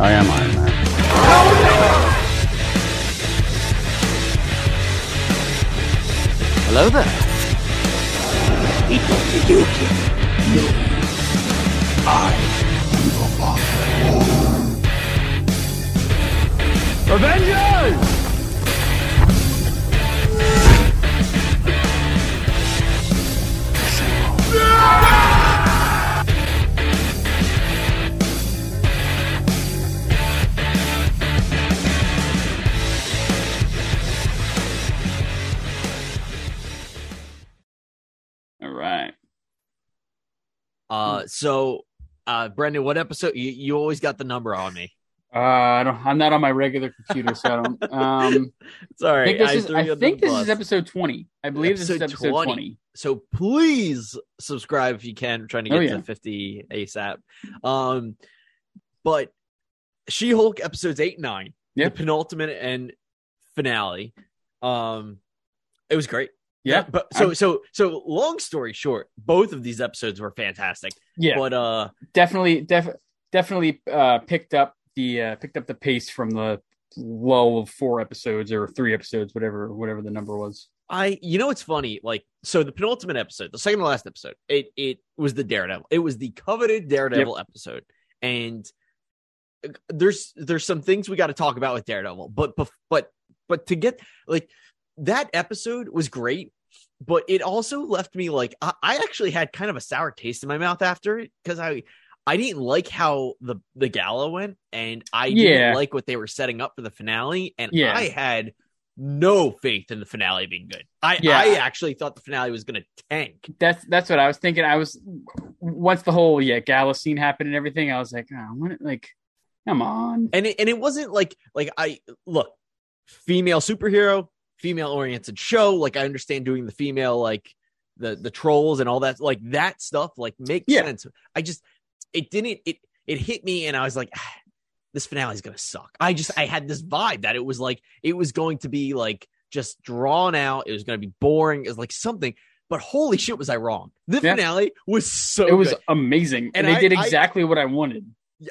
I am Iron Man. Hello there. I am your father. Avengers! All so, uh, Brendan, what episode? You, you always got the number on me. Uh, I don't. I'm not on my regular computer, so I don't. Um, Sorry, I think this is. I think this is episode 20. I believe this is Episode episode 20. 20. So please subscribe if you can. We're trying to Oh, get yeah. to 50 ASAP. Um, but She Hulk episodes eight, and nine, Yep. the penultimate and finale. Um, it was great. Yeah, but so so so. Long story short, both of these episodes were fantastic. yeah, But uh, definitely, def- definitely uh, picked up the uh, picked up the pace from the lull of four episodes or three episodes, whatever whatever the number was. I, you know, it's funny. Like, so the penultimate episode, the second to last episode, it it was the Daredevil. It was the coveted Daredevil episode, and uh, there's there's some things we got to talk about with Daredevil, but but but but to get like that episode was great, but it also left me like I, I actually had kind of a sour taste in my mouth after it because I. I didn't like how the the gala went, and I didn't like what they were setting up for the finale. And Yeah. I had no faith in the finale being good. I Yeah. I actually thought the finale was going to tank. That's that's what I was thinking. I was once the whole yeah gala scene happened and everything. I was like, oh, what, like, come on. And it, and it wasn't like like I look, female superhero, female oriented show, like I understand doing the female like the the trolls and all that like that stuff like makes Yeah. sense. I just it didn't it it hit me and I was like ah, this finale is going to suck. I just I had this vibe that it was like it was going to be like just drawn out, it was going to be boring, it was like something but holy shit was I wrong. The Yeah. finale was so it was good. amazing, and, And they I- did I- exactly what I wanted.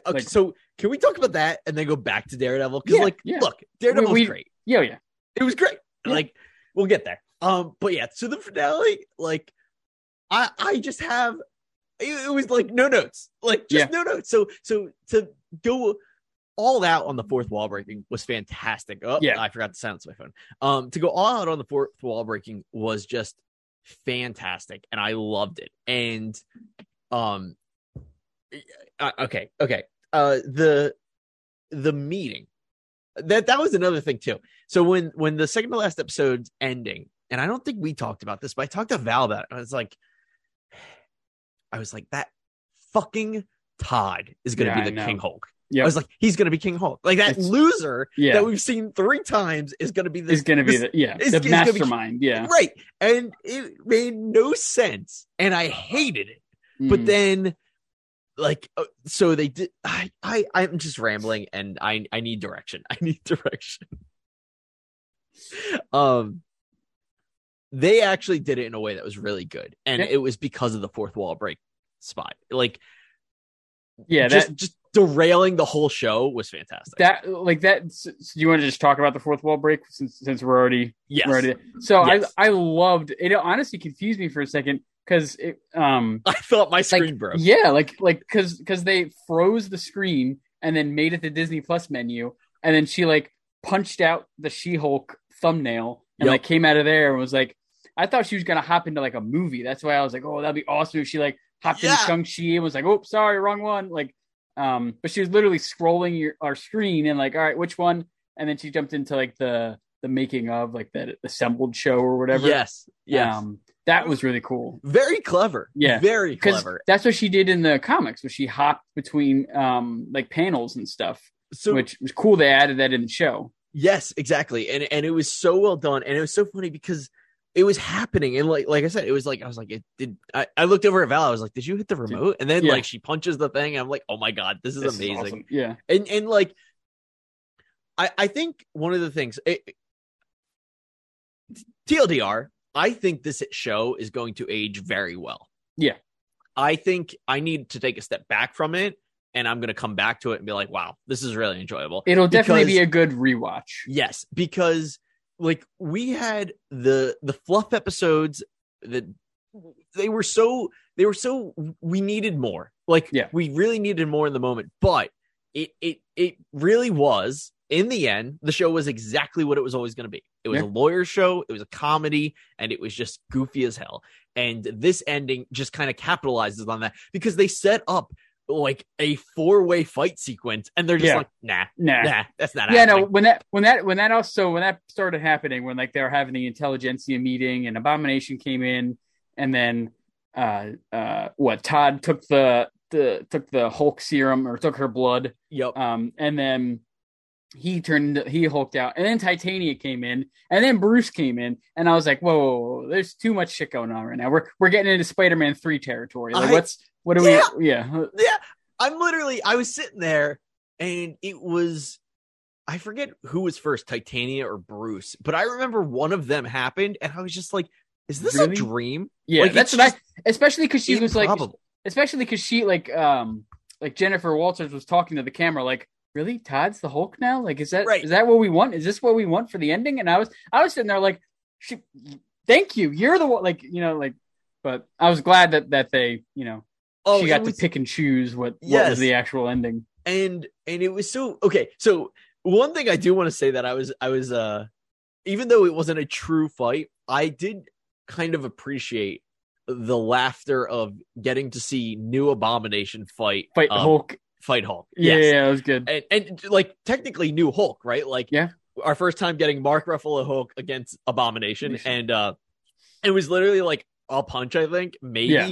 Okay, Like- so can we talk about that and then go back to Daredevil? Because Yeah, like, yeah. look, Daredevil We- was great. Yeah, yeah, It was great. Yeah. Like, we'll get there. Um, but yeah, so the finale, like, I I just have it, it was like no notes, like just no notes. So so to go all out on the fourth wall breaking was fantastic. Oh, Yeah. I forgot to silence my phone. Um, to go all out on the fourth wall breaking was just fantastic, and I loved it. And um, uh, okay, okay. Uh, the the meeting that that was another thing too. So when when the second to last episode's ending, and I don't think we talked about this, but I talked to Val about it. I was like, I was like, that fucking Todd is going to Yeah, be the. King Hulk. yeah. I was like, he's going to be King Hulk. Like that It's- loser yeah. that we've seen three times is going to be the is going to be the yeah is- the is gonna be- mastermind. yeah, right. And it made no sense, and I hated it. But Mm. then, like, uh, so they did. I I I'm just rambling, and I I need direction. I need direction. um, they actually did it in a way that was really good, and Yeah. it was because of the fourth wall break spot. Like, yeah, just that just derailing the whole show was fantastic. that like that. s- s- Do you want to just talk about the fourth wall break since since we're already yes, we're so Yes. I I loved it. Honestly, confused me for a second because it um I thought my like screen broke. yeah like like because because they froze the screen and then made it the Disney Plus menu and then she like punched out the She Hulk thumbnail and Yep. like came out of there and was like I thought she was gonna hop into like a movie. That's why I was like, oh, that'd be awesome if she like hopped Yeah. into Shang Chi and was like, oh, sorry, wrong one. Like, um, but she was literally scrolling your our screen and like, all right, which one? And then she jumped into like the the making of like that assembled show or whatever. Yes, yes, Um, that was really cool. very clever. Yeah. very clever. that's what she did in the comics, where she hopped between um like panels and stuff, So which was cool. They added that in the show. Yes, exactly. And and it was so well done. And it was so funny because it was happening. And like like I said, it was like I was like, it did I, I looked over at Val, I was like, Did you hit the remote? And then Yeah. like she punches the thing, and I'm like, Oh my god, this is This amazing. awesome. Yeah, And and like I I think one of the things it, TLDR, I think this show is going to age very well. Yeah. I think I need to take a step back from it and I'm gonna come back to it and be like, wow, this is really enjoyable. It'll definitely be a good rewatch. Yes, because like we had the the fluff episodes that they were so they were so we needed more. Like Yeah. we really needed more in the moment, but it it it really was in the end the show was exactly what it was always going to be. It was Yeah. a lawyer show, it was a comedy and it was just goofy as hell. And this ending just kind of capitalizes on that because they set up like a four-way fight sequence and they're just Yeah. like, nah, Nah. nah, that's not yeah, happening. no. When that, when that, when that also, when that started happening, when like they were having the Intelligencia meeting and Abomination came in, and then, uh, uh, what Todd took the the took the Hulk serum or took her blood, Yep. um, and then he turned he hulked out, and then Titania came in, and then Bruce came in, and I was like, whoa, whoa, whoa, there's too much shit going on right now. We're we're getting into Spider Man three territory. Like, I- what's what do Yeah. we? Yeah, yeah i'm literally i was sitting there and it was i forget who was first titania or bruce but i remember one of them happened and i was just like is this Really? a dream yeah. Like, that's what I, especially because she was like, especially because she like um like Jennifer Walters was talking to the camera like really? Todd's the Hulk now? Like is that is Right. that what we want? Is this what we want for the ending? And I was I was sitting there like she thank you. You're the one like you know like but I was glad that that they you know oh she got was- to pick and choose what what was the actual ending. And and it was so okay so one thing i do want to say that i was i was uh even though it wasn't a true fight i did kind of appreciate the laughter of getting to see new abomination fight fight um, Hulk fight hulk yeah, Yes. yeah it was good and and like technically new Hulk, right? Like Yeah. our first time getting Mark Ruffalo Hulk against Abomination, and uh it was literally like a punch, I think, maybe. Yeah.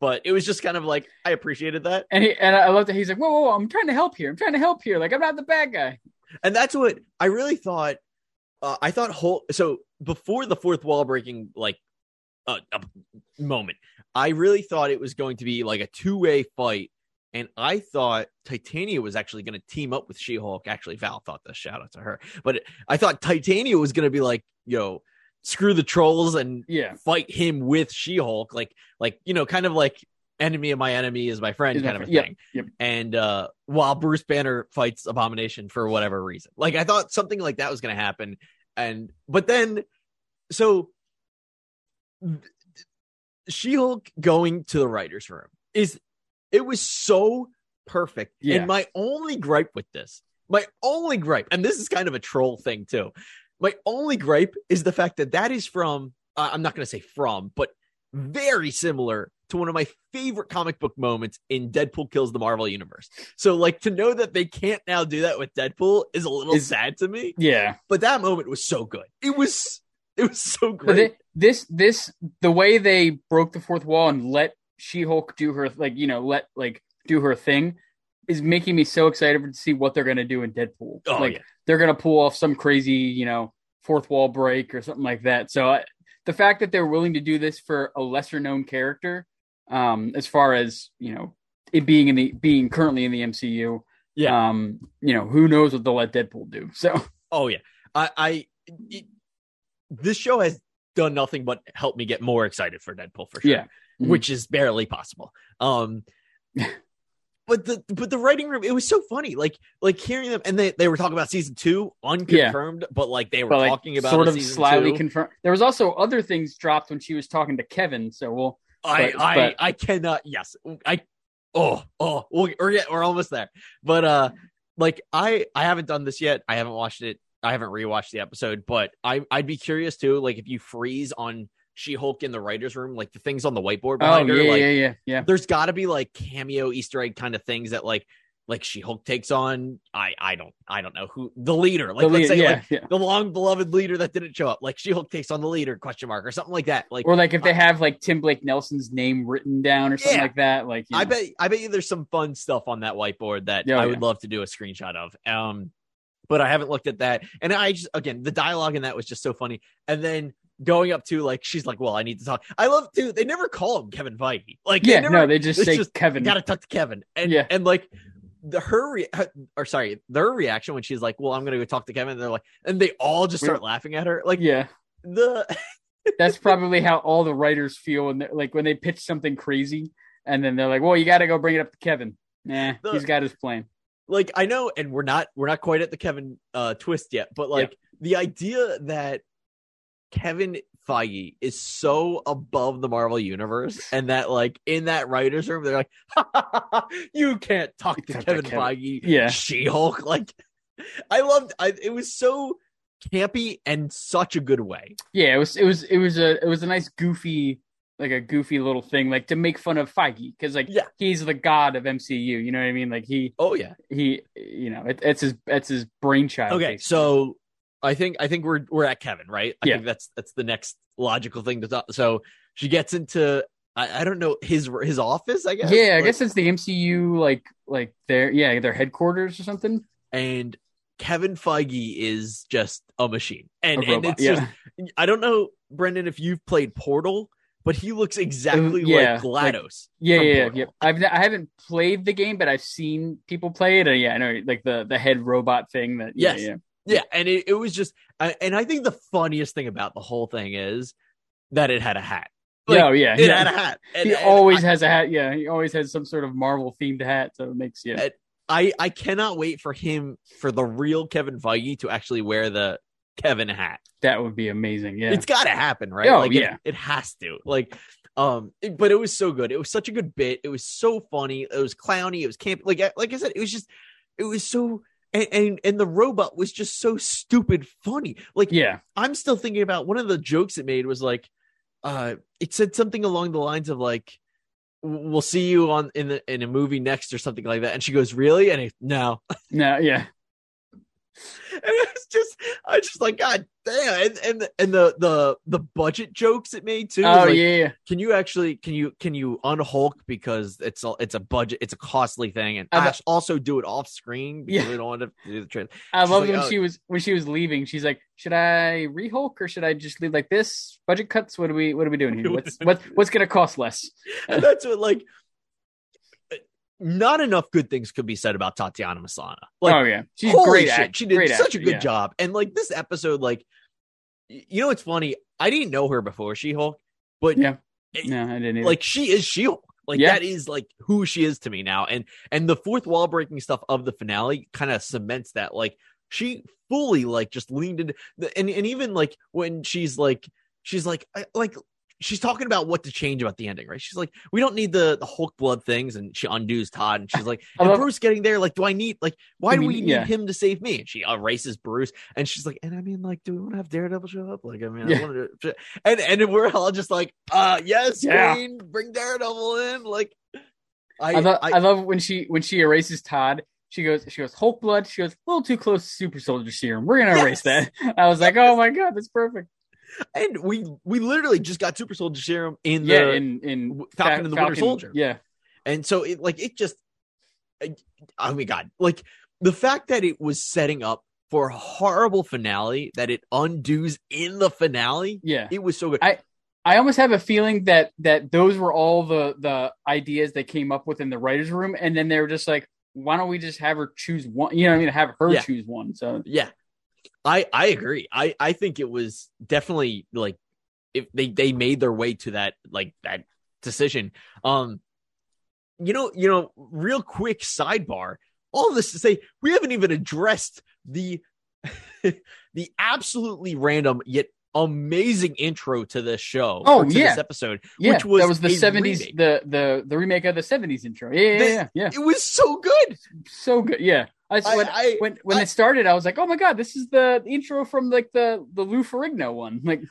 But it was just kind of like I appreciated that, and he and I love that he's like whoa, whoa whoa I'm trying to help here I'm trying to help here like I'm not the bad guy and that's what I really thought. Uh, I thought Hulk. So before the fourth wall breaking, like uh, uh, moment, I really thought it was going to be like a two way fight. And I thought Titania was actually going to team up with She Hulk. Actually, Val thought this. Shout out to her. But I thought Titania was going to be like, yo, screw the trolls and yeah fight him with She Hulk, like, like you know, kind of like enemy of my enemy is my friend kind of a. Yep, thing. yep. And uh, while Bruce Banner fights Abomination for whatever reason, like I thought something like that was going to happen. And but then, so She Hulk going to the writers' room is it was so perfect. Yeah. And my only gripe with this, my only gripe, and this is kind of a troll thing too. My only gripe is the fact that that is from, uh, I'm not going to say from, but very similar to one of my favorite comic book moments in Deadpool Kills the Marvel Universe. So, like, to know that they can't now do that with Deadpool is a little Is- sad to me. yeah But that moment was so good. It was, it was so great. thi- this this the way they broke the fourth wall and let She Hulk do her like you know let like do her thing is making me so excited to see what they're gonna do in Deadpool. oh like yeah, they're gonna pull off some crazy you know fourth wall break or something like that. So I, the fact that they're willing to do this for a lesser known character, um, as far as you know it being in the being currently in the MCU, Yeah. um, you know who knows what they'll let Deadpool do. So oh yeah. I, I, it, this show has done nothing but help me get more excited for Deadpool for sure. yeah, Mhm. which is barely possible. Um, but the but the writing room, it was so funny. Like like hearing them, and they they were talking about season two, unconfirmed, but like they were but like talking about sort of two. confirmed. There was also other things dropped when she was talking to Kevin. So we'll I but- I but- I cannot. Yes, I. Oh oh, we're we're, we're almost there. But uh, like I I haven't done this yet. I haven't watched it. I haven't rewatched the episode, but I I'd be curious too. Like if you freeze on She Hulk in the writers' room, like the things on the whiteboard oh behind yeah, her, like yeah yeah yeah there's got to be like cameo Easter egg kind of things that like like She Hulk takes on. I I don't I don't know who the leader. Like The let's say yeah, like yeah. the long beloved leader that didn't show up. Like She Hulk takes on the leader question mark or something like that. Like or like if they have like Tim Blake Nelson's name written down or something Yeah. like that. Like I know. bet I bet you there's some fun stuff on that whiteboard that Yeah, I yeah. would love to do a screenshot of. Um, but I haven't looked at that. And I just again the dialogue in that was just so funny. And then going up to like she's like, well, I need to talk. I love too. They never call him Kevin Feige. Like they yeah, never, no, they just say just, Kevin. got to talk to Kevin. And Yeah. and like the her re- or sorry, their reaction when she's like, "Well, I'm gonna go talk to Kevin," they're like, and they all just start laughing at her. Like yeah, the that's probably how all the writers feel when they like when they pitch something crazy, and then they're like, "Well, you got to go bring it up to Kevin." Nah, The- he's got his plan. like I know, and we're not we're not quite at the Kevin uh twist yet, but like the idea that Kevin Feige is so above the Marvel universe, and that like in that writers' room, they're like, "You can't talk to Kevin Kevin." Feige, Yeah. She Hulk." Like, I loved. I, it was so campy and such a good way. Yeah, it was it was it was a it was a nice goofy like a goofy little thing like to make fun of Feige because like Yeah. he's the god of MCU. You know what I mean? Like he Oh yeah. he you know it, it's his it's his brainchild. Okay, basically. so I think I think we're we're at Kevin, right? I Yeah. think that's that's the next logical thing to talk. So she gets into I, I don't know his his office, I guess. yeah, I Like, guess it's the MCU like like their yeah their headquarters or something. and Kevin Feige is just a machine, and A and it's yeah. just I don't know, Brendan, if you've played Portal, but he looks exactly yeah, like like- GLaDOS. Yeah, yeah, yeah, Portal. yeah. I've I haven't played the game, but I've seen people play it. And yeah, I know like the the head robot thing. That yeah, Yes. yeah, Yeah, and it, it was just, and I think the funniest thing about the whole thing is that it had a hat. Like, oh yeah, It yeah. had a hat. And, he and always I- has a hat. Yeah, he always has some sort of Marvel themed hat, so it makes yeah. I I cannot wait for him for the real Kevin Feige to actually wear the Kevin hat. That would be amazing. Yeah, It's got to happen, right? Oh, like, it- yeah. it, has to. Like, um, it- but it was so good. It was such a good bit. It was so funny. It was clowny. It was camp. Like, like I said, it was just, it was so. And, and and the robot was just so stupid funny. Like yeah, I'm still thinking about one of the jokes it made was like, uh, it said something along the lines of like, "We'll see you on in the in a movie next" or something like that. And she goes, "Really?" And he, no, no, yeah, and it's just I was just like God damn and and and the the the budget jokes it made too. oh like, yeah. Can you actually can you can you unhulk because it's a, it's a budget it's a costly thing and I also do it off screen because Yeah. we don't want to do the trend. I She's love like, when oh. she was when she was leaving. She's like, "Should I rehulk or should I just leave like this? Budget cuts. What are we What are we doing here? What's what What's gonna cost less? And that's what like not enough good things could be said about Tatiana Maslany. Like oh yeah, she's great. shit, Act, she did great such a good yeah. job. And like this episode, like you know it's funny? I didn't know her before She Hulk, but Yeah. it- No, I didn't. Either. like she is She Hulk. Like Yeah. that is like who she is to me now. And and the fourth wall breaking stuff of the finale kind of cements that. Like she fully like just leaned into the, and and even like when she's like she's like I, like she's talking about what to change about the ending, right? She's like, we don't need the the Hulk blood things, and she undoes Todd, and she's like, and Bruce getting there, like, do I need like why I do mean, we need yeah. him to save me? And she erases Bruce, and she's like, and I mean, like, do we want to have Daredevil show up? Like, I mean, I Yeah. want to, and and we're all just like, uh, yes, Yeah. Bring Daredevil in, like. I, I, love I, I, love when she when she erases Todd. She goes, she goes Hulk blood. She goes a little too close to super soldier serum. We're gonna erase Yes. that. I was like, oh my god, that's perfect. And we we literally just got Super Soldier Serum in the yeah, in in W- Falcon and the Winter Soldier. Yeah, And so it like it just oh my god. Like the fact that it was setting up for a horrible finale that it undoes in the finale, yeah. it was so good. I- I almost have a feeling that that those were all the the ideas they came up with in the writers' room, and then they were just like, why don't we just have her choose one? You know, what I mean, have her Yeah. choose one. So yeah. I I agree. I I think it was definitely like if they they made their way to that like that decision. Um you know, you know, real quick sidebar. All this to say, we haven't even addressed the the absolutely random yet amazing intro to this show. Oh, to yeah. this episode. yeah, Which was that was the seventies, the the the remake of the seventies intro. Yeah, yeah, The- yeah, yeah. It was so good. so good. Yeah, I, I- when I- when when I- it started, I was like, oh my god, this is the intro from like the the Lou Ferrigno one. Like,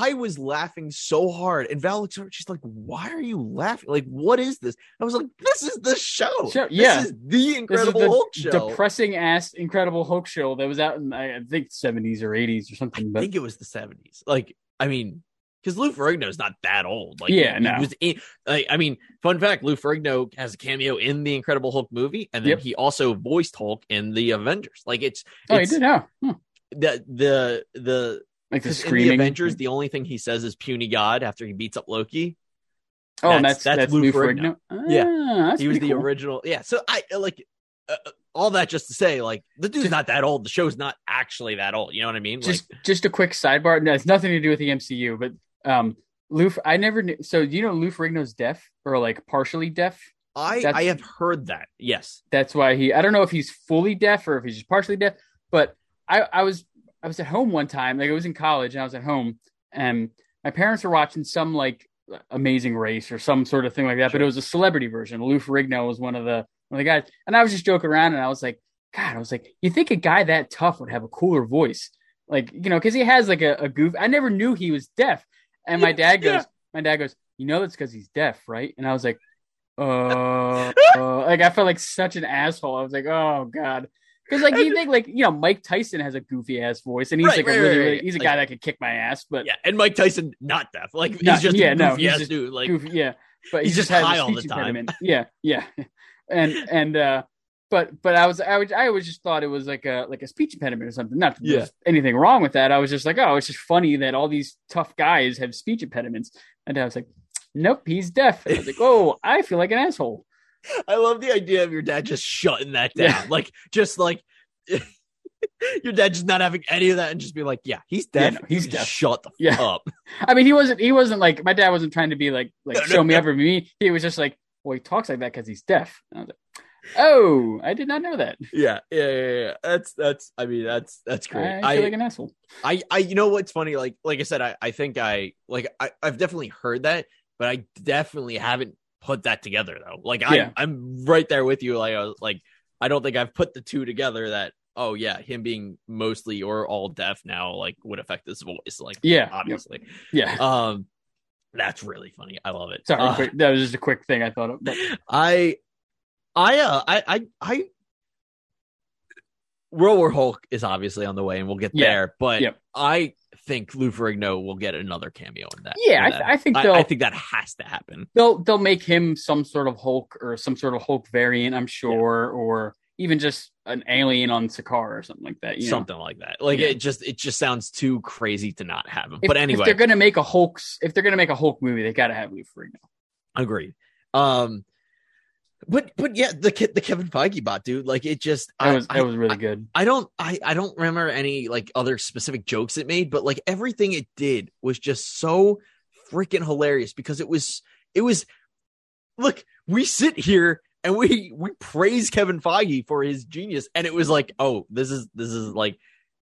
I was laughing so hard, and Val looks over. She's like, "Why are you laughing? Like, what is this?" I was like, "This is the show. Show- This yeah. is the this is Incredible the Hulk show." depressing ass Incredible Hulk show that was out in I I think seventies or eighties or something. But think it was the seventies. Like, I mean, because Lou Ferrigno's not that old. Like, Yeah, no. was in. Like, I mean, fun fact: Lou Ferrigno has a cameo in the Incredible Hulk movie, and then Yep. he also voiced Hulk in the Avengers. Like, it's oh, he it's did, huh? Huh. the the the Like the screaming the Avengers. The only thing he says is "puny god" after he beats up Loki. oh, and that's- that's that's that's, Lou Lou Ferrigno. Ferrigno. Yeah. Ah, he was the cool. original. Yeah. So I like uh, all that just to say, like, the dude's Just- not that old. The show's not actually that old. You know what I mean? Just like, just a quick sidebar. No, it's nothing to do with the MCU, but um, Lou. I never knew. So you know Lou Ferrigno's deaf or like partially deaf? I That's- I have heard that. Yes. That's why he. I don't know if he's fully deaf or if he's just partially deaf. But I, I was I was at home one time, like I was in college and I was at home, and my parents were watching some like Amazing Race or some sort of thing like that. But it was a celebrity version. Lou Ferrigno was one of the one of the guys, and I was just joking around, and I was like, God, I was like, you think a guy that tough would have a cooler voice, like you know, because he has like a, a goof. I never knew he was deaf, and my dad goes, Yeah. my dad goes, you know that's because he's deaf, right? And I was like, uh, uh, like I felt like such an asshole. I was like, oh god, because like you think like you know Mike Tyson has a goofy ass voice, and he's Right, like right, a really, right, really he's a Like- guy that could kick my ass, but Yeah, and Mike Tyson not deaf. Like No, he's just yeah, a no, he's ass just dude. Like goofy, yeah. But he He's just, just high all the time. impediment. Yeah, yeah, and and uh, but but I was I was I always just thought it was like a like a speech impediment or something. Not Yeah. anything wrong with that. I was just like, oh, it's just funny that all these tough guys have speech impediments. And I was like, nope, he's deaf. I was like, oh, I feel like an asshole. I love the idea of your dad just shutting that down. Yeah. Like just like your dad just not having any of that and just be like, yeah, he's Yeah, deaf. no, he's deaf. Shut the Yeah. fuck up. I mean, he wasn't he wasn't like my dad wasn't trying to be like like No, no, show me no. ever me. He was just like, well, he talks like that because he's deaf. And I was like, oh, I did not know that. Yeah, yeah, yeah, yeah. That's that's. I mean, that's that's great. I feel I, like an asshole. I, I, you know what's funny? Like, like I said, I, I think I like I, I've definitely heard that, but I definitely haven't put that together though. Like, I, Yeah. I'm right there with you. Like, I was like, I don't think I've put the two together. That oh yeah, him being mostly or all deaf now like would affect his voice. Like, Yeah, obviously. Yeah. Um, that's really funny. I love it. Sorry, Uh, quick, that was just a quick thing I thought of. But I, I, uh, I, I, I. World War Hulk is obviously on the way, and we'll get Yeah. there. But Yep. I think Lou Ferrigno will get another cameo in that. Yeah, in I, that. th- I think I, they'll I think that has to happen. they'll they'll make him some sort of Hulk or some sort of Hulk variant, I'm sure, or even just an alien on Sakaar or something like that. You know? Something like that. Like Yeah. it just it just sounds too crazy to not have him. If, but if they're gonna make a Hulk, if they're gonna make a Hulk movie, they got to have Lou Ferrigno. agreed. Um, but but yeah, the the Kevin Feige bot, dude. Like it just That I- was I, was really good. I don't I I don't remember any like other specific jokes it made, but like everything it did was just so freaking hilarious because it was it was look, we sit here and we we praise Kevin Feige for his genius and it was like, "Oh, this is this is like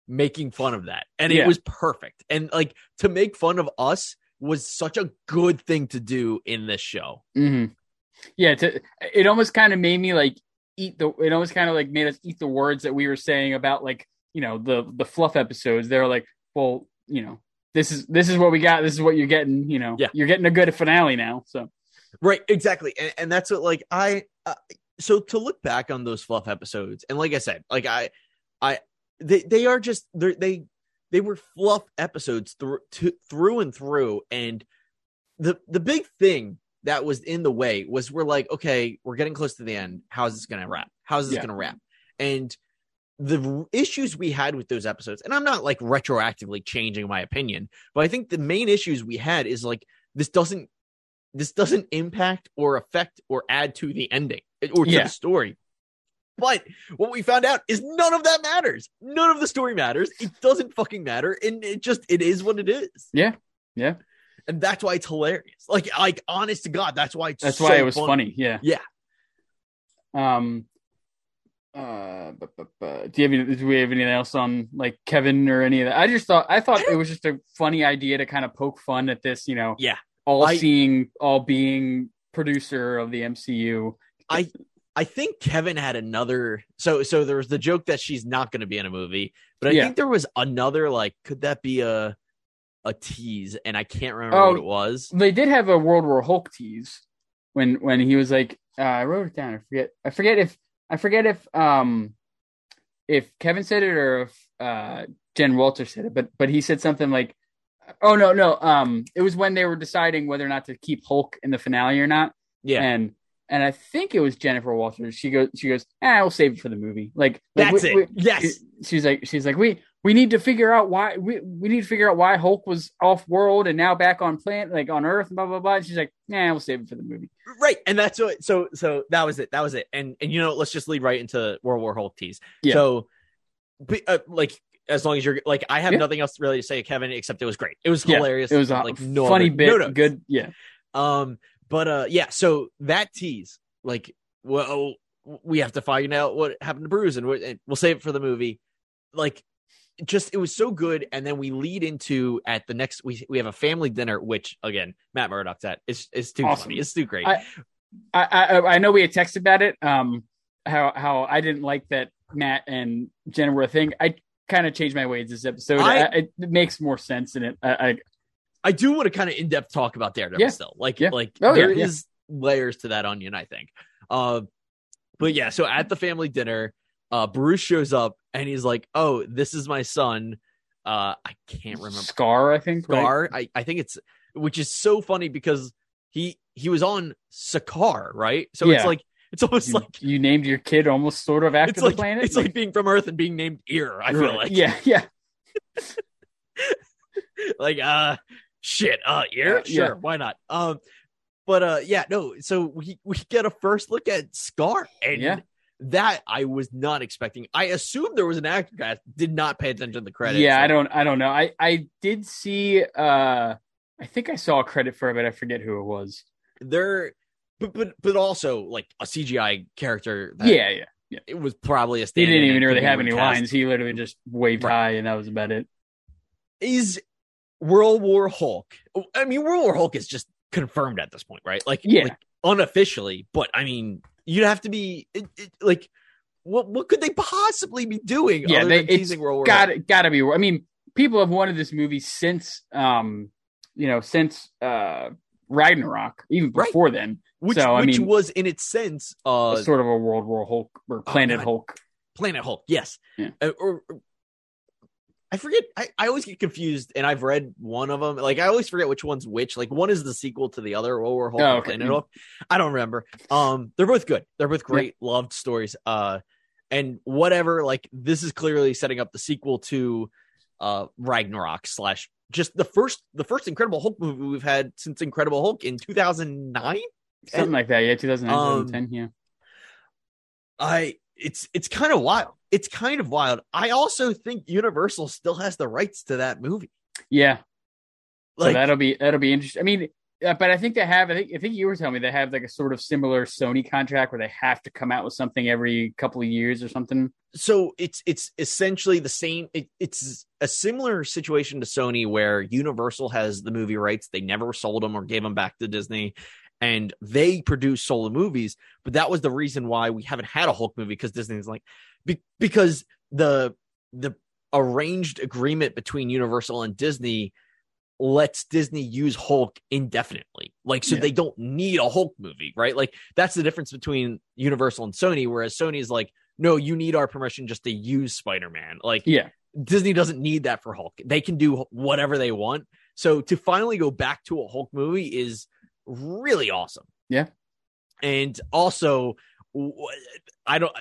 making fun of that." And it was perfect. And like to make fun of us was such a good thing to do in this show. hmm Yeah, to, it almost kind of made me like eat the. It almost kind of like made us eat the words that we were saying about like you know the the fluff episodes. They're like, well, you know, this is this is what we got. This is what you're getting. You know, Yeah. you're getting a good finale now. So Right, exactly, and, and that's what like I. Uh, so to look back on those fluff episodes, and like I said, like I, I, they they are just they they they were fluff episodes through to, through and through, and the the big thing that was in the way was we're like, okay, we're getting close to the end. How's this gonna wrap? How's this Yeah. gonna wrap? And the issues we had with those episodes, and I'm not like retroactively changing my opinion, but I think the main issues we had is like this doesn't this doesn't impact or affect or add to the ending eh, or to Yeah. the story. But what we found out is none of that matters. None of the story matters. It doesn't fucking matter, and it just it is what it is. Yeah. Yeah. And that's why it's hilarious. Like, like honest to God, that's why it's that's so why it was funny. funny. Yeah. Yeah. Um. Uh, but, but, but, do you have any, do we have anything else on like Kevin or any of that? I just thought I thought it was just a funny idea to kind of poke fun at this, you know, Yeah. all I- seeing, all being producer of the MCU. I I think Kevin had another. So so there was the joke that she's not going to be in a movie, but I Yeah. think there was another like, could that be a a tease? And I can't remember Oh. what it was. They did have a World War Hulk tease when when he was like, uh, I wrote it down. I forget. I forget if I forget if um if Kevin said it or if uh Jen Walter said it, but but he said something like, "Oh no, no, um, it was when they were deciding whether or not to keep Hulk in the finale or not." Yeah, and and I think it was Jennifer Walters. She goes, she goes, ah, we'll save it for the movie. Like, like, that's we- it. we- yes, she's like, she's like, we we need to figure out why we we need to figure out why Hulk was off world and now back on planet, like on Earth, blah blah blah. And she's like, nah, we'll save it for the movie. right. And that's what. So so that was it. That was it. And and you know, let's just lead right into World War Hulk tease. Yeah. So, but, uh, like. As long as you're like, I have Yeah. nothing else really to say, Kevin, except it was great. It was Yeah, hilarious. It was like no funny other- bit, no good, yeah, Um, but uh, yeah. So that tease like, well, we have to find out what happened to Bruce, and we'll save it for the movie. Like, just it was so good, and then we lead into at the next we we have a family dinner, which again Matt Murdock's at. It's it's too Awesome. funny. It's too great. I- I, I know we had texted about it. Um, how how I didn't like that Matt and Jenna were a thing. I kind of changed my ways this episode. I- I, it, makes more sense in it. I, I I do want to kind of in depth talk about Daredevil Yeah. still. Like, Yeah. like Oh, there yeah, is layers to that onion, I think. Uh, but yeah, so at the family dinner, uh, Bruce shows up and he's like, "Oh, this is my son." Uh, I can't remember Skaar. I think right? Skaar. I, I think it's which is so funny because he he was on Sakaar, right? So it's like it's almost You, like you named your kid almost sort of after the like planet. it's like being from Earth and being named Ear. I feel like yeah, yeah. like uh shit uh ear Uh, yeah. sure why not um but uh yeah no so we we get a first look at skaar and Yeah. That i was not expecting i assumed there was an actor cast did not pay attention to the credits Yeah, I don't I don't know. I I did see uh I think I saw a credit for it, but I forget who it was. they're but but but also like a cgi character that yeah, yeah. it was probably a He didn't even really have any lines. He literally just waved Right. high and that was about it. is world war hulk i mean world war hulk is just confirmed at this point right like Yeah. like, unofficially but i mean you'd have to be it, it, like what what could they possibly be doing Yeah, they- teasing world war Got Got to be. I mean, people have wanted this movie since, um, you know, since uh Ragnarok, even Right. before then. which so, which mean- was in its sense uh sort of a World War Hulk or Planet God. Hulk. planet hulk yes Yeah. Uh, or, or- I forget. I, I always get confused, and I've read one of them. Like I always forget which one's which. Like one is the sequel to the other, World War Hulk, Oh, and okay. Hulk. I don't remember. Um, they're both good. They're both great, loved stories. Uh, and whatever. Like this is clearly setting up the sequel to uh Ragnarok slash just the first the first Incredible Hulk movie we've had since Incredible Hulk in two thousand nine. Something like that. Yeah, 2009, Um, 2010. Yeah. I it's it's kind of wild. It's kind of wild. I also think Universal still has the rights to that movie. Yeah. So Like that'll be that'll be interesting. I mean, uh, but I think they have. I think I think you were telling me they have like a sort of similar Sony contract where they have to come out with something every couple of years or something. so it's it's essentially the same it, it's a similar situation to Sony where Universal has the movie rights. They never sold them or gave them back to Disney and they produce solo movies, but that was the reason why we haven't had a Hulk movie because Disney's like be, because the the arranged agreement between Universal and Disney lets Disney use Hulk indefinitely. Like, so Yeah. they don't need a Hulk movie, right? Like, that's the difference between Universal and Sony. Whereas Sony is like, no, you need our permission just to use Spider Man. Like, Yeah. Disney doesn't need that for Hulk. They can do whatever they want. So to finally go back to a Hulk movie is really awesome. Yeah. And also, I don't.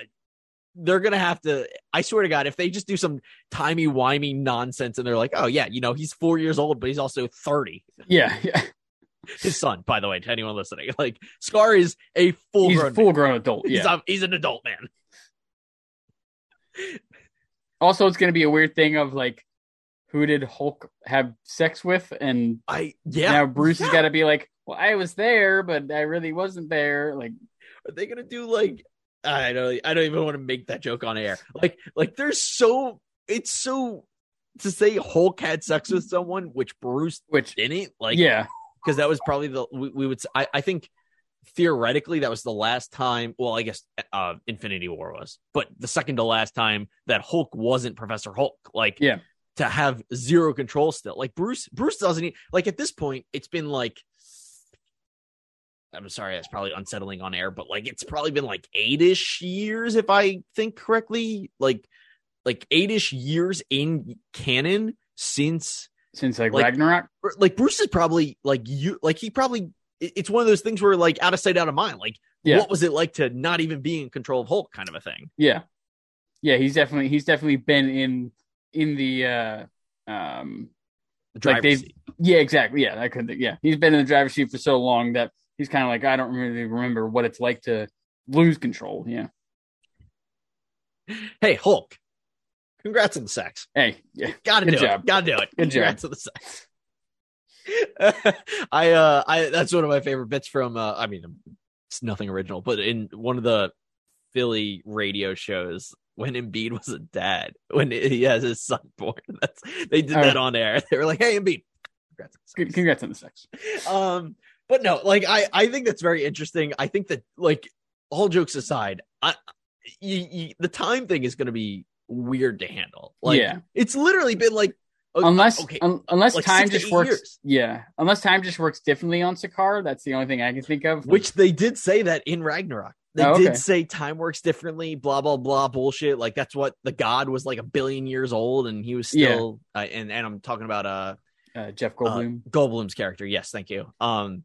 They're gonna have to. I swear to God, if they just do some timey wimey nonsense, and they're like, "Oh yeah, you know, he's four years old, but he's also thirty. Yeah. Yeah. His son, by the way, to anyone listening, like Skaar is a full He's grown. a full grown adult. He's, Yeah. a- he's an adult man. Also, it's going to be a weird thing of like, who did Hulk have sex with? And I yeah. now Bruce yeah. has got to be like, well, I was there, but I really wasn't there. Like, Are they gonna do like I don't I don't even want to make that joke on air. Like like there's so it's so to say Hulk had sex with someone, which Bruce which, didn't, like yeah. because that was probably the we, we would I think theoretically that was the last time well I guess uh Infinity War was, but the second to last time that Hulk wasn't Professor Hulk. Like Yeah. to have zero control still. Like Bruce Bruce doesn't e- like at this point it's been like I'm sorry, that's probably unsettling on air, but like it's probably been like eight-ish years, if I think correctly. Like like eight-ish years in canon since Since like, Like- Ragnarok. like Bruce is probably like you like he probably it's one of those things where like out of sight, out of mind. Like Yeah. what was it like to not even be in control of Hulk kind of a thing? Yeah. Yeah. He's definitely, he's definitely been in, in the, uh, um, The Like seat. Yeah, exactly. Yeah, I could. Yeah, he's been in the driver's seat for so long that he's kind of like, I don't really remember what it's like to lose control. Yeah. Hey, Hulk. Congrats on the sex. Hey. Yeah. Gotta Good do job. it. Gotta do it. Good job. Congrats on the sex. I uh I that's one of my favorite bits from uh I mean it's nothing original, but in one of the Philly radio shows when Embiid was a dad, when he has his son born, that's they did Oh. that on air. They were like, "Hey, Embiid, congrats." Good- Congrats on the sex. um but no like i i think that's very interesting i think that like all jokes aside i you, you, the time thing is going to be weird to handle like Yeah. it's literally been like uh, Unless okay un- unless like time just works. years. Yeah, unless time just works differently on Sakaar. That's the only thing I can think of. which they did say that in ragnarok they Oh, okay. did say time works differently blah blah blah bullshit like that's what the god was like a billion years old and he was Yeah. still uh, and and i'm talking about uh uh, Jeff Goldblum. Goldblum's character. Yes, thank you. Um,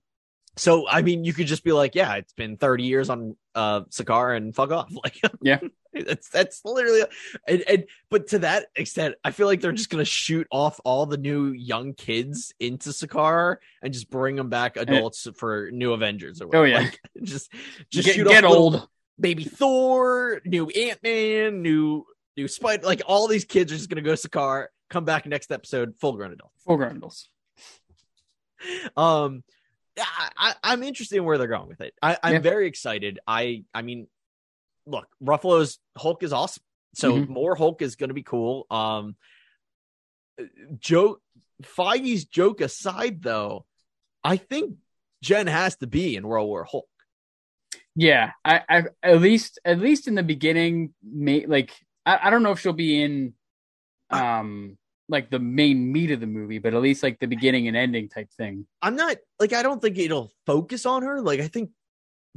so I mean, you could just be like, yeah, it's been 30 years on uh Sakaar and fuck off. Like, Yeah. that's that's literally, and, and but to that extent, I feel like they're just gonna shoot off all the new young kids into Sakaar and just bring them back adults for new Avengers or whatever. Oh, yeah. Like, just just get shoot get old. baby Thor, new Ant Man, new new Spider. Like all these kids are just gonna go Sakaar, come back next episode, full grown adult. Full grown adults. um I, i'm interested in where they're going with it. I i'm Yeah. very excited. I i mean look ruffalo's hulk is awesome. So Mhm. more hulk is going to be cool. Um joke feige's joke aside though i think jen has to be in world war hulk. Yeah, I, I at least at least in the beginning, may, like I, I don't know if she'll be in, um, like the main meat of the movie, but at least like the beginning and ending type thing. i'm not like i don't think it'll focus on her like i think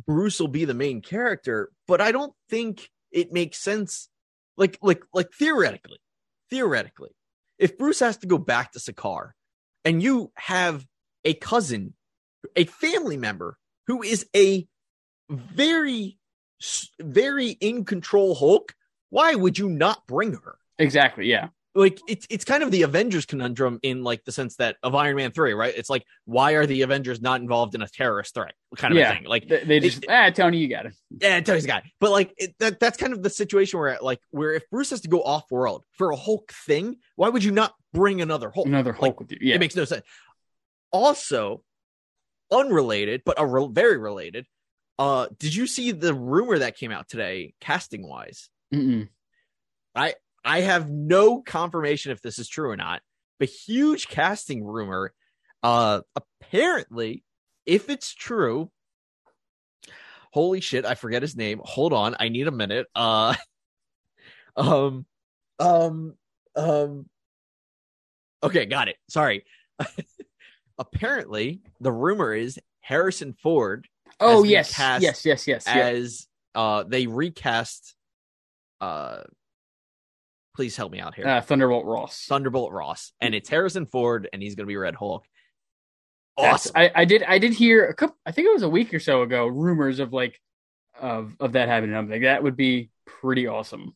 bruce will be the main character but i don't think it makes sense like like like theoretically theoretically if bruce has to go back to sakaar and you have a cousin a family member who is a very very in control hulk why would you not bring her Exactly. Yeah. Like it's it's kind of the Avengers conundrum in like the sense that of Iron Man three, right? It's like why are the Avengers not involved in a terrorist threat kind of Yeah. a thing? Like They, they just ah Tony, you got it. yeah, Tony's a guy, but like it, that that's kind of the situation where like where if Bruce has to go off world for a Hulk thing, why would you not bring another Hulk? Another Like, Hulk with you. Yeah. It makes no sense. Also, unrelated but a re- very related. Uh, did you see the rumor that came out today, casting wise? Mm-mm. I have no confirmation if this is true or not, but huge casting rumor. Uh, apparently, if it's true, holy shit, I forget his name. Hold on, I need a minute. Uh, um, um, um. Okay, got it. Sorry. apparently, the rumor is Harrison Ford Oh yes, yes, yes, yes, yeah. as uh they recast uh please help me out here Uh, Thunderbolt Ross. thunderbolt ross and it's harrison ford and he's gonna be red hulk awesome I, I did I did hear a couple I think it was a week or so ago rumors of like of of that happening. I'm like that would be pretty awesome.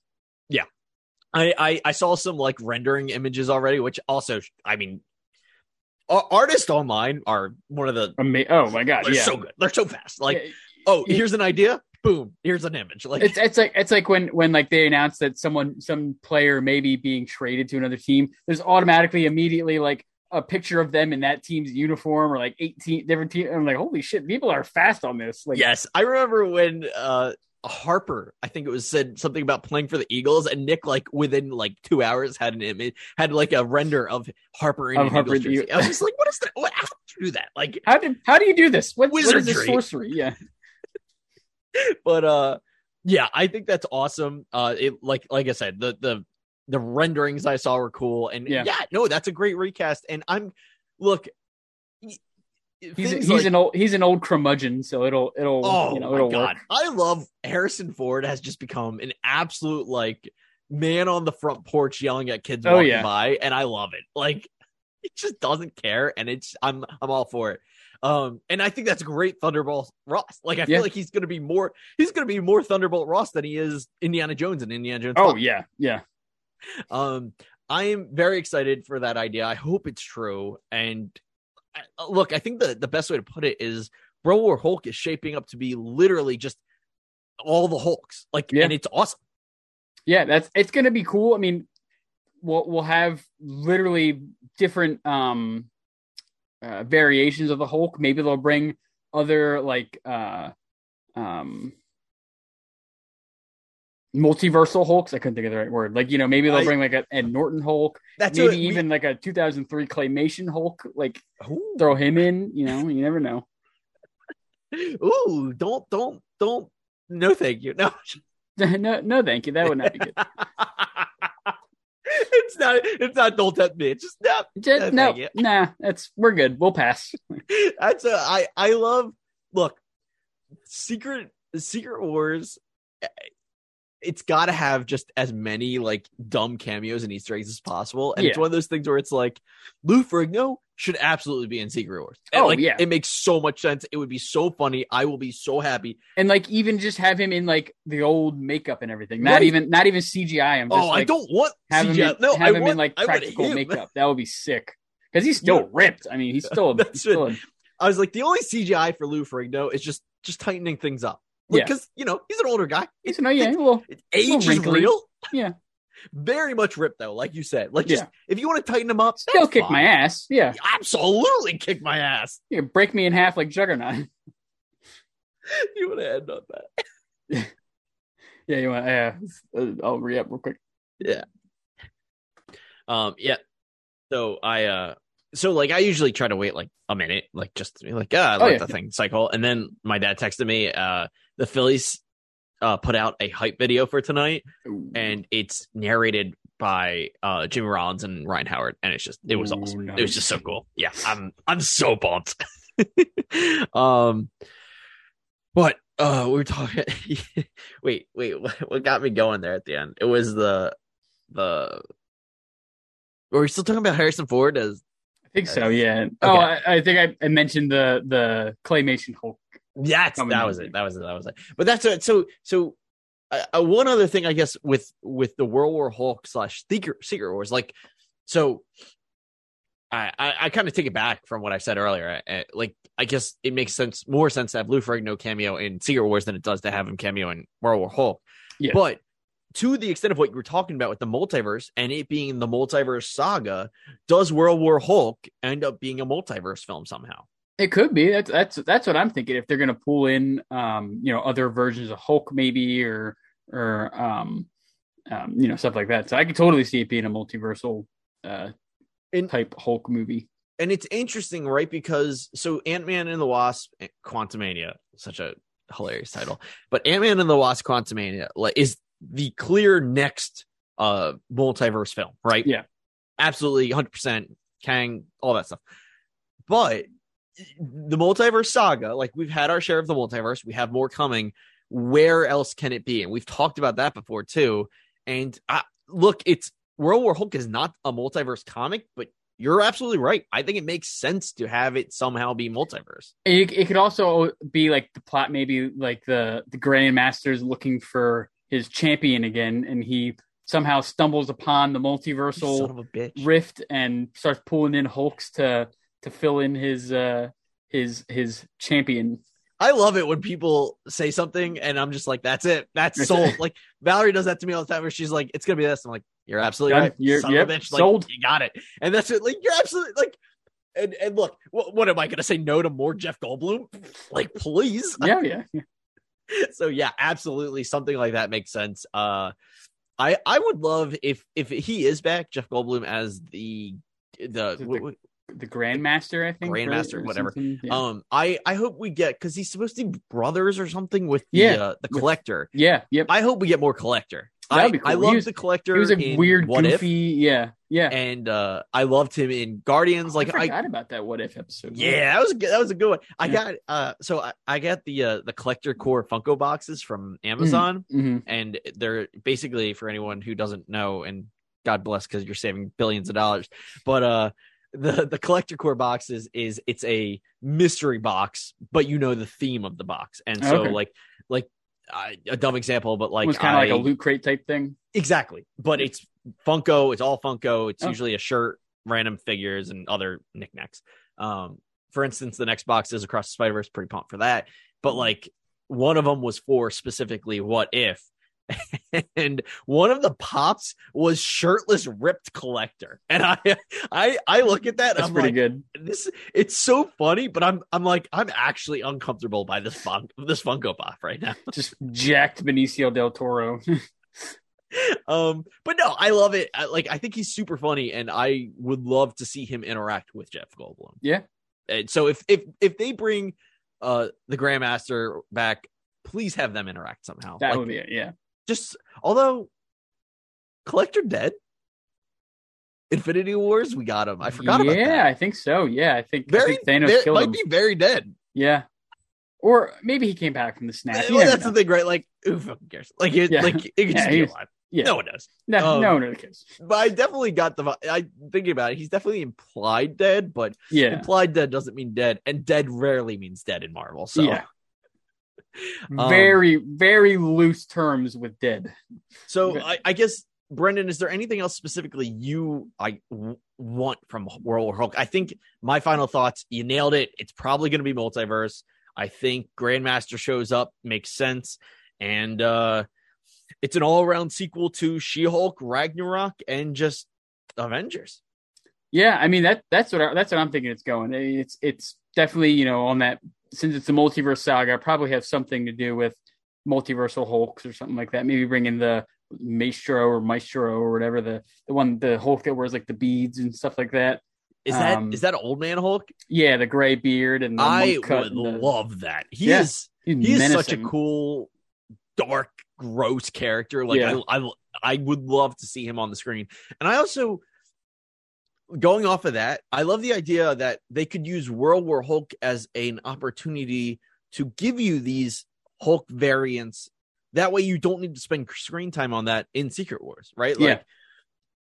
I, I i saw some like rendering images already which also i mean artists online are one of the Ama- oh my god, they're yeah. so good they're so fast like Yeah, oh here's an idea boom here's an image like it's it's like it's like when when like they announce that someone some player may be being traded to another team. There's automatically immediately like a picture of them in that team's uniform or like 18 different teams. I'm like, holy shit, people are fast on this. Like, Yes, I remember when uh Harper, I think it was said something about playing for the Eagles, and Nick like within like two hours had an image, had like a render of Harper in Of Harper Eagles jersey. I was just like, what is that? What, how do you do that? Like, how did how do you do this? What, what is this Wizardry. sorcery? Yeah, but uh, yeah, I think that's awesome. Uh, it like like I said, the the the renderings I saw were cool, and yeah, Yeah. no, that's a great recast. And I'm look, he's he's like- an old he's an old curmudgeon, so it'll it'll Oh you know my it'll god, work. I love Harrison Ford has just become an absolute like man on the front porch yelling at kids Oh, walking yeah. by, and I love it. Like he just doesn't care, and it's I'm I'm all for it. Um, and I think that's great Thunderbolt Ross. Like I feel Yeah. like he's gonna be more he's gonna be more Thunderbolt Ross than he is Indiana Jones and Indiana Jones. Oh 5. yeah, yeah. Um, I am very excited for that idea. I hope it's true. And I- look, I think the the best way to put it is Bro War Hulk is shaping up to be literally just all the Hulks. Like, Yeah. and it's awesome. Yeah, that's it's gonna be cool. I mean, we'll we'll have literally different um uh, variations of the Hulk. Maybe they'll bring other like uh um multiversal Hulks. I couldn't think of the right word. Like you know, maybe they'll I- bring like a Ed Norton Hulk, That's maybe we- even like a 2003 claymation Hulk. Like Ooh. throw him in. You know, you never know. Ooh, don't don't don't no thank you. No. no, no, thank you. That would not be good. it's not it's not don't tempt me. It's just no. Just, No, no, nah, that's we're good. We'll pass. That's a I I love look secret secret wars it's got to have just as many like dumb cameos and Easter eggs as possible, and it's one of those things where it's like Lou Ferrigno should absolutely be in Secret Wars. And, Oh, like, yeah. it makes so much sense. It would be so funny. I will be so happy. And like even just have him in like the old makeup and everything. Not Right. even not even CGI. I'm just oh, I don't want have him in, no, have I him want, in like practical makeup. That would be sick. Because he's still Yeah. ripped. I mean, he's still, That's he's still a- I was like, the only CGI for Lou Ferrigno is just just tightening things up. Yeah. Because you know he's an older guy. he's no, yeah, well, Age is real. Yeah. Very much ripped though, like you said. Like just Yeah. if you want to tighten him up, still kick fine. my ass. Yeah, Absolutely kick my ass. yeah, break me in half like Juggernaut. You want to end on that? Yeah, you want? Yeah, uh, I'll re up real quick. Yeah. Um, yeah. So I uh so like I usually try to wait like a minute, like just to be like, ah, I Oh, let yeah. the thing cycle. And then my dad texted me, uh the Phillies uh put out a hype video for tonight and it's narrated by uh Jimmy Rollins and Ryan Howard and it's just it was Ooh, awesome. It was just so cool. Yeah, I'm I'm so pumped. um but uh we were talking wait, wait, what, got me going there at the end? It was the the were we still talking about Harrison Ford as think so. Yeah. Oh, I, I think I, I mentioned the the claymation Hulk. Coming that in. was it. That was it. That was it. But that's it. So so uh, uh, one other thing, I guess, with with the World War Hulk slash Secret Secret Wars, like so. I I, I kind of take it back from what I said earlier. Uh, like I guess it makes sense more sense to have Lou Ferrigno cameo in Secret Wars than it does to have him cameo in World War Hulk. Yeah. But to the extent of what you were talking about with the multiverse and it being the multiverse saga, does World War Hulk end up being a multiverse film somehow? It could be. That's that's that's what I'm thinking. If they're gonna pull in, um, you know, other versions of Hulk, maybe, or or um, um, you know, stuff like that. So I could totally see it being a multiversal uh In- type Hulk movie. and it's interesting, right? Because so Ant Man and the Wasp, Quantumania, such a hilarious title, but Ant Man and the Wasp, Quantumania like, is the clear next uh multiverse film, right? Yeah. absolutely, hundred percent. Kang, all that stuff, but the multiverse saga, like we've had our share of the multiverse, we have more coming. Where else can it be? And we've talked about that before too. And I, look, it's World War Hulk is not a multiverse comic, but you're absolutely right. I think it makes sense to have it somehow be multiverse. It, it could also be like the plot, maybe like the the Grandmaster's looking for his champion again, and he somehow stumbles upon the multiversal of a bitch. rift and starts pulling in Hulks to to fill in his uh his his champion. I love it when people say something and I'm just like, that's it. That's sold. like Valerie does that to me all the time where she's like, it's gonna be this. I'm like, you're absolutely right. You're- Son yep, of a bitch. Like, sold. you got it. And that's it. Like, you're absolutely like and, and look, what, what am I gonna say no to more Jeff Goldblum? Like, please. Yeah, yeah. yeah. so yeah, absolutely something like that makes sense. Uh I I would love if if he is back, Jeff Goldblum as the the, the- w- w- The Grandmaster, I think. Grandmaster, whatever. Yeah. um I I hope we get because he's supposed to be brothers or something with the Yeah, uh, the collector. yeah, yep. I hope we get more collector. I, cool. I love was- the collector. He was a weird, what goofy. Yeah, yeah. and uh I loved him in Guardians. Like I I, forgot about that what if episode. yeah, that was a good, that was a good one. I Yeah. got uh so I, I got the uh the collector core Funko boxes from Amazon. hmm and they're basically for anyone who doesn't know and god bless because you're saving billions of dollars but uh the the collector core boxes is it's a mystery box but you know the theme of the box and so Okay. like like uh, a dumb example but like it was kind of like a loot crate type thing. exactly but it's funko it's all funko it's Oh. usually a shirt random figures and other knickknacks um for instance the next box is across the spider-verse pretty pumped for that but like one of them was for specifically what if and one of the pops was shirtless ripped collector and i i i look at that That's I'm pretty like, good. this it's so funny but i'm i'm like i'm actually uncomfortable by this fun this funko pop right now Just jacked Benicio del Toro. um but no i love it I, like i think he's super funny and i would love to see him interact with jeff goldblum Yeah. and so if if if they bring uh the grandmaster back please have them interact somehow that Like, would be it. Yeah. Just although collector dead infinity wars we got him i forgot yeah, about that Yeah, I think so. Yeah, I think, I very think Thanos ve- killed might him. be very dead Yeah. Or maybe he came back from the snap. Well, that's know. the thing right like who fucking cares like it, Yeah. like it could Yeah, just be alive yeah. no one knows No, um, no one really cares. but i definitely got the i thinking about it he's definitely implied dead but Yeah. implied dead doesn't mean dead and dead rarely means dead in marvel so Yeah. Um, very, very loose terms with dead. So I, I guess Brendan, is there anything else specifically you I w- want from World War Hulk? I think my final thoughts. You nailed it. It's probably going to be multiverse. I think Grandmaster shows up, makes sense, and uh it's an all around sequel to She Hulk, Ragnarok, and just Avengers. Yeah, I mean that that's what I, that's what I'm thinking. It's going. It's it's definitely you know on that since it's a multiverse saga, I probably have something to do with multiversal Hulks or something like that. Maybe bring in the Maestro or Maestro or whatever the the one the Hulk that wears like the beads and stuff like that. Is that Um, is that old man Hulk? Yeah, the gray beard and the I would and the- love that. He Yeah. is he's he is such a cool dark gross character like Yeah. I, I i would love to see him on the screen and i also going off of that i love the idea that they could use world war hulk as an opportunity to give you these hulk variants that way you don't need to spend screen time on that in secret wars right like Yeah.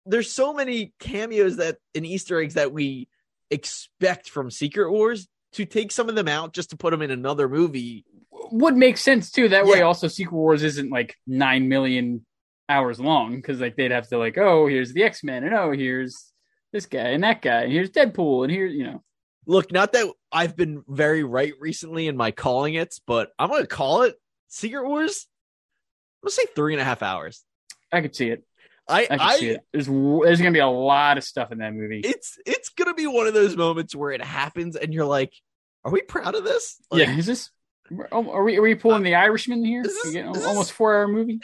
there's so many cameos that and easter eggs that we expect from secret wars to take some of them out just to put them in another movie would make sense too. That way, also Secret Wars isn't like nine million hours long because like they'd have to like, oh, here's the X Men, and oh, here's this guy and that guy, and here's Deadpool, and here, you know, Look, not that I've been very right recently in my calling it, but I'm gonna call it Secret Wars. I'm gonna say three and a half hours. I could see it. I, I could I, see it. There's there's gonna be a lot of stuff in that movie. it's it's gonna be one of those moments where it happens and you're like, are we proud of this? Like, yeah, is this? Are we are we pulling uh, the Irishman here? this- We getting is almost four hour movie.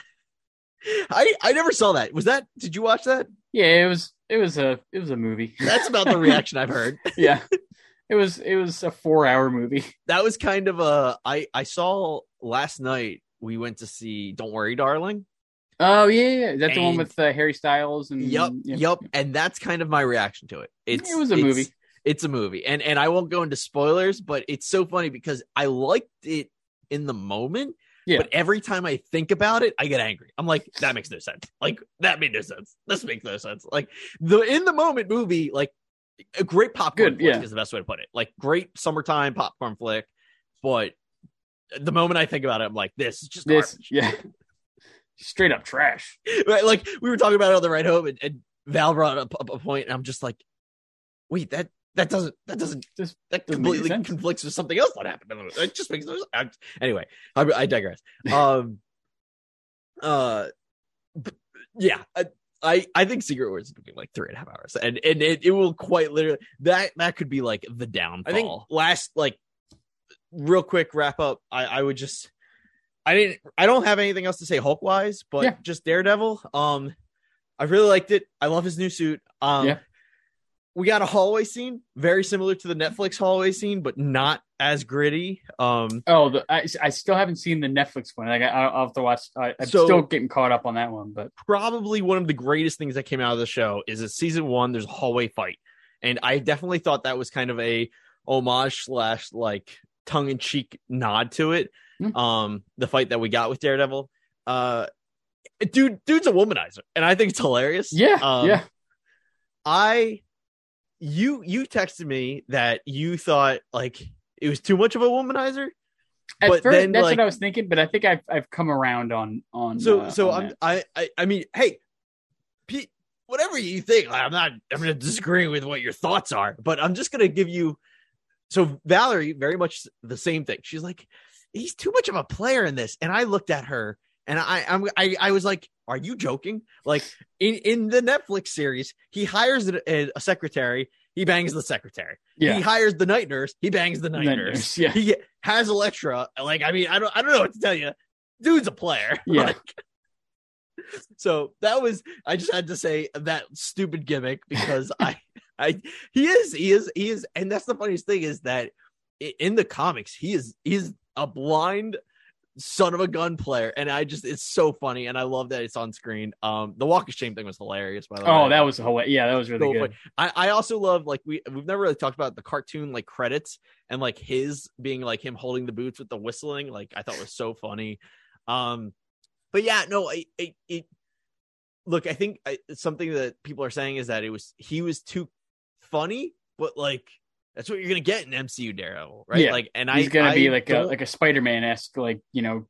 I I never saw that. Was that? Did you watch that? Yeah, it was it was a it was a movie. That's about the reaction I've heard. yeah, it was it was a four hour movie. That was kind of a. I I saw last night. We went to see Don't Worry, Darling. Oh yeah, yeah. is that the one with uh, Harry Styles and Yep, yeah. yep. And that's kind of my reaction to it. It's It was a it's- movie. It's a movie, and and I won't go into spoilers, but it's so funny because I liked it in the moment. Yeah. But every time I think about it, I get angry. I'm like, that makes no sense. Like that made no sense. This makes no sense. Like the in the moment movie, like a great popcorn Good, flick yeah. is the best way to put it. Like great summertime popcorn flick, but the moment I think about it, I'm like, this is just This garbage. yeah, straight up trash. Right, like we were talking about it on the ride home, and, and Val brought up, up a point, and I'm just like, wait, that that doesn't that doesn't Just that doesn't completely conflicts with something else that happened. It just makes no sense. I- Anyway, I, I digress. Um, uh, yeah, I, I I think Secret Wars is gonna be like three and a half hours, and and it, it will quite literally that that could be like the downfall. I think last like real quick wrap up. I I would just. I didn't. I don't have anything else to say Hulk wise, but Yeah. just Daredevil. Um, I really liked it. I love his new suit. Um, Yeah. We got a hallway scene very similar to the Netflix hallway scene, but not as gritty. Um, oh, the, I I still haven't seen the Netflix one. Like I, I'll have to watch. I, I'm So- still getting caught up on that one, but probably one of the greatest things that came out of the show is that season one there's a hallway fight, and I definitely thought that was kind of a homage slash like tongue in cheek nod to it. Hmm. Um, the fight that we got with Daredevil. Uh, dude, dude's a womanizer, and I think it's hilarious. yeah, Um, yeah. I you you texted me that you thought like it was too much of a womanizer. At but first, then, that's like- what I was thinking, but I think I've I've come around on on. So uh, so on I'm. I, I I mean, hey, Pete, whatever you think, I'm not I'm gonna disagree with what your thoughts are, but I'm just gonna give you so Valerie, very much the same thing. She's like, he's too much of a player in this. And I looked at her And I, I'm, I, I was like, "Are you joking?" Like in in the Netflix series, he hires a, a secretary. He bangs the secretary. Yeah. He hires the night nurse. He bangs the night, Night nurse. nurse, yeah. He has Elektra. Like, I mean, I don't, I don't know what to tell you. Dude's a player. Yeah. Like, so that was. I just had to say that stupid gimmick because I, I, he is, he is, he is, and that's the funniest thing is that in the comics he is, he's a blind son of a gun player, and I just, it's so funny, and I love that it's on screen. Um, the walk of shame thing was hilarious. By the way, Oh, that was hilarious. Yeah, that was really so good. funny. I, I also love like we we've never really talked about the cartoon like credits and like his being like him holding the boots with the whistling like I thought was so funny. Um, but yeah, no, I, it, it look I think I, something that people are saying is that it was he was too funny, but like that's what you're gonna get in MCU Daredevil, right? Yeah. Like, and He's I gonna be like a like a Spider Man esque, like you know,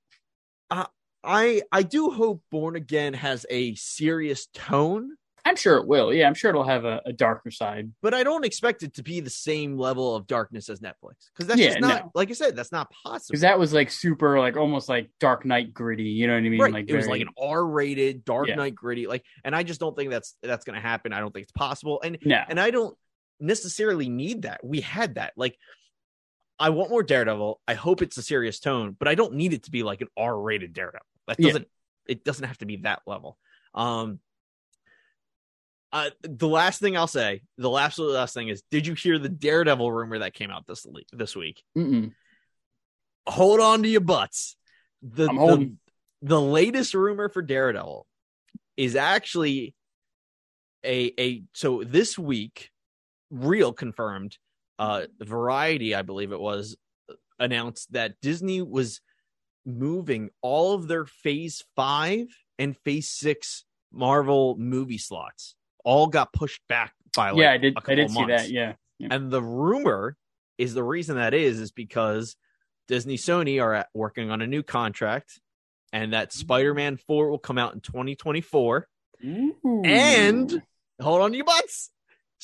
uh, I I do hope Born Again has a serious tone. I'm sure it will. Yeah, I'm sure it'll have a, a darker side. but I don't expect it to be the same level of darkness as Netflix because that's Yeah, just not no. like I said, that's not possible. Because that was like super, like almost like Dark Knight gritty. You know what I mean? right, Like it was like an R-rated Dark Yeah. Knight gritty, like, and I just don't think that's that's going to happen. I don't think it's possible, and no. and I don't necessarily need that. We had that, like. I want more Daredevil. I hope it's a serious tone, but I don't need it to be like an R-rated Daredevil. That doesn't. It doesn't have to be that level. Um. Uh, the last thing I'll say, the absolute last thing is, did you hear the Daredevil rumor that came out this le- this week? Mm-mm. hold on to your butts. The, the the latest rumor for Daredevil is actually a a so this week, real confirmed. Uh, Variety, I believe it was, announced that Disney was moving all of their Phase Five and Phase Six Marvel movie slots. All got pushed back by like yeah, I did. I did see months. that. Yeah. And the rumor is the reason that is is because Disney Sony are at, working on a new contract and that Spider-Man 4 will come out in 2024 and hold on to your butts.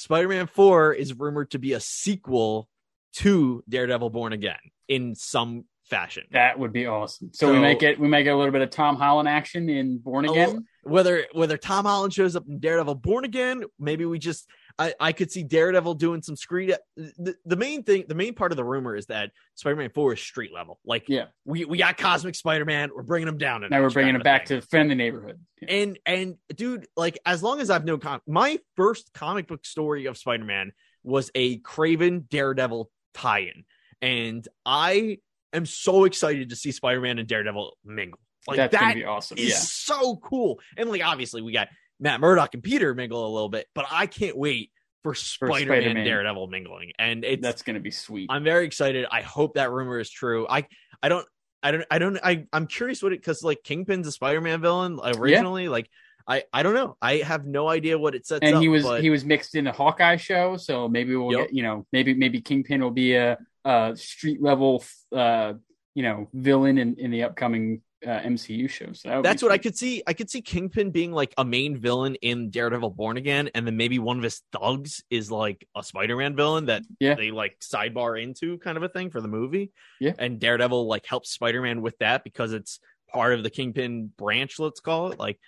Spider-Man 4 is rumored to be a sequel to Daredevil Born Again in some fashion. that would be awesome. So, So- we might get we might get a little bit of Tom Holland action in Born oh, Again. Whether whether Tom Holland shows up in Daredevil Born Again, maybe we just I, I could see Daredevil doing some screen. Uh, the, the main thing, the main part of the rumor is that Spider-Man 4 is street level. Like Yeah. we we got Cosmic Spider-Man, we're bringing him down. Now we're bringing him back thing. to the neighborhood. Yeah. and and dude, like as long as I've known com- my first comic book story of Spider-Man was a Kraven Daredevil tie-in, and I am so excited to see Spider-Man and Daredevil mingle. Like That's that gonna be awesome. is Yeah. so cool. And like obviously we got Matt Murdock and Peter mingle a little bit, but I can't wait for Spider-Man, Spider-Man. Daredevil mingling. And it's That's gonna be sweet. I'm very excited. I hope that rumor is true. I I don't I don't I don't I I'm curious what it because like Kingpin's a Spider-Man villain originally. Like I I don't know. I have no idea what it sets and up. he was but he was mixed in the Hawkeye show, so maybe we'll Yep. get you know maybe maybe Kingpin will be a, a street level uh you know villain in in the upcoming uh, MCU show. So that that's what I could see. I could see Kingpin being like a main villain in Daredevil Born Again, and then maybe one of his thugs is like a Spider-Man villain that Yeah. they like sidebar into kind of a thing for the movie. Yeah. And Daredevil like helps Spider-Man with that because it's part of the Kingpin branch, let's call it. Like,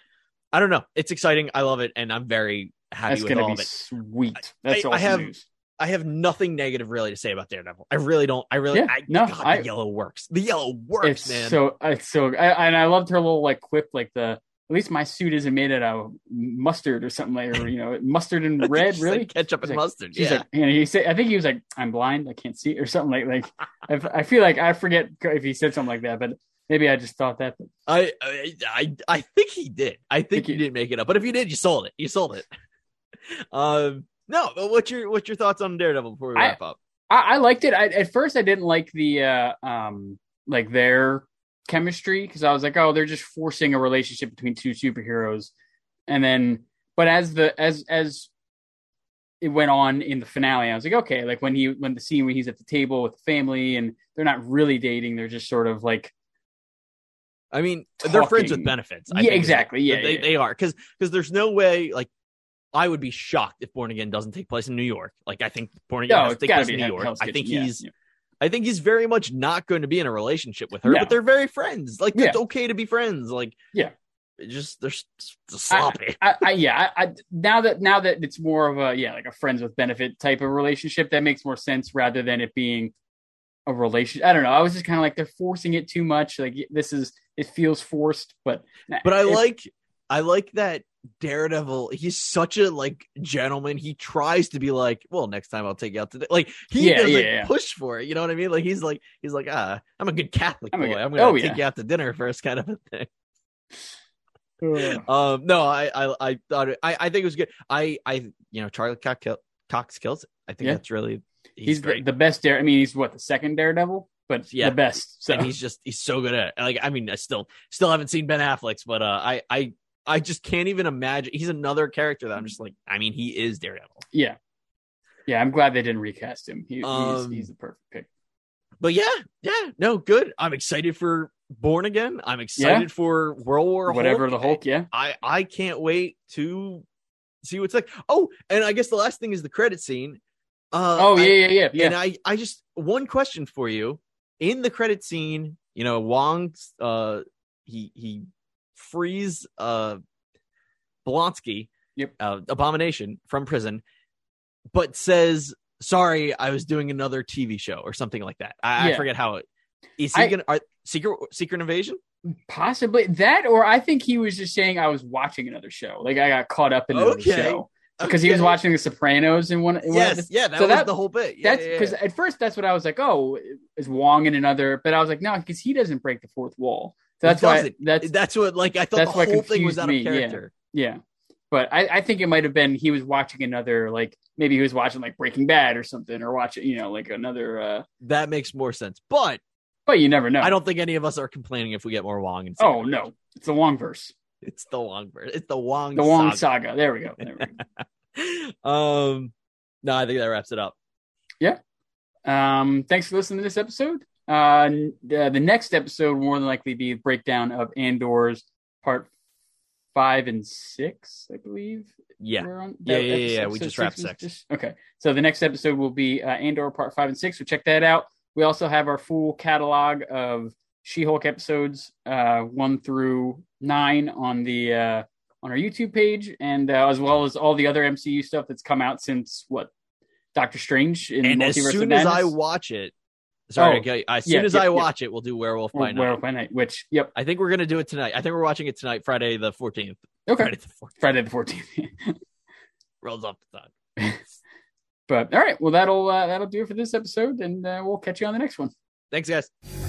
I don't know. It's exciting. I love it, and I'm very happy That's with gonna all be of it. sweet. That's I- I have- news. I have nothing negative really to say about Daredevil. I really don't. I really, Yeah, I, no, God, I- the yellow works. The yellow works, man. so it's so I, and I loved her little like quip like the at least my suit isn't made out of mustard or something like or you know mustard and red really. ketchup and like- mustard. Yeah. like, you know, he said, I think he was like, I'm blind, I can't see, or something like like. I, I feel like I forget if he said something like that, but maybe I just thought that. I, I I I think he did. I think Think you he- didn't make it up. But if you did, you sold it. You sold it. um, no. But what's your what's your thoughts on Daredevil before we I- wrap up? I, I liked it. I, at first, I didn't like the uh, um like their chemistry because I was like, oh, they're just forcing a relationship between two superheroes, and then but as the as as it went on in the finale, I was like, okay, like when he when the scene when he's at the table with the family and they're not really dating, they're just sort of like I mean, they're friends with benefits. I Yeah, think exactly. Yeah, they yeah. they are because because there's no way like. I would be shocked if Born Again doesn't take place in New York. Like I think Born Again No, has to take place in New York. I think yeah, he's yeah. I think he's very much not going to be in a relationship with her, No. but they're very friends. Like it's okay to be friends. Like Yeah. it just they're sloppy. I, I yeah, I, I now that now that it's more of a yeah, like a friends with benefit type of relationship, that makes more sense rather than it being a relationship. I don't know. I was just kind of like they're forcing it too much. Like this is it feels forced, but But I like I like that Daredevil. He's such a like gentleman. He tries to be like, well, next time I'll take you out to like he Yeah, doesn't yeah, yeah. push for it. You know what I mean? Like he's like he's like ah, I'm a good Catholic I'm boy. good- I'm gonna oh, take yeah. you out to dinner first, kind of a thing. Um, no, I I I thought it, I I think it was good. I I you know Charlie Cox, kill, Cox kills. it. I think Yeah. that's really he's, he's the, the best dare. I mean, he's what the second Daredevil, but Yeah. the best. So and he's just he's so good at it. Like I mean, I still still haven't seen Ben Affleck's, but uh, I I I just can't even imagine. He's another character that I'm just like. I mean, he is Daredevil. yeah, yeah. I'm glad they didn't recast him. He, Um, he's, he's the perfect pick. But yeah, yeah, no, good. I'm excited for Born Again. I'm excited for World War Whatever Hulk. the Hulk. Yeah, I I can't wait to see what's like. Oh, and I guess the last thing is the credit scene. Uh, oh I- yeah, yeah, yeah, yeah. And I, I just one question for you. In the credit scene, you know, Wong, uh, he he frees uh, Blonsky, Yep. uh, Abomination from prison, but says, "Sorry, I was doing another TV show or something like that." I, I forget how it. Is he I- gonna are, secret secret invasion? Possibly that, or I think he was just saying I was watching another show. Like I got caught up in another Okay. show because he was watching The Sopranos in one. In one Yes, the- yeah, that so was that- the whole bit. Yeah, that's yeah, because yeah. at first that's what I was like. Oh, is Wong in another? But I was like, no, because he doesn't break the fourth wall. So that's why. That's that's what like I thought the whole thing was out me, of yeah. character. yeah. But I, I think it might have been he was watching another like maybe he was watching like Breaking Bad or something or watching you know like another. uh That makes more sense. But But you never know. I don't think any of us are complaining if we get more Wong and Oh no, it's the Wong verse, It's the Wong verse. It's the Wong the Wong saga. saga. There we go. There we go. um no, I think that wraps it up. Yeah. Um, thanks for listening to this episode. Uh, the, the next episode will more than likely be a breakdown of Andor's part five and six, I believe. Yeah. On- Yeah, yeah, yeah, yeah. We just wrapped six. just- okay, so the next episode will be uh, Andor part five and six. So check that out. We also have our full catalog of She-Hulk episodes, uh, one through nine on the uh, on our YouTube page, and uh, as well as all the other MCU stuff that's come out since what Doctor Strange in And as Multiverse of soon as I watch it, sorry, Oh, okay, as yeah, soon as yeah, I yeah. watch it, we'll do Werewolf by Night. Werewolf by Night, which yep, I think we're gonna do it tonight. I think we're watching it tonight, Friday the fourteenth. okay, Friday the fourteenth Friday the fourteenth. rolls off the tongue. but all right, well that'll uh, that'll do it for this episode, and uh, we'll catch you on the next one. Thanks, guys.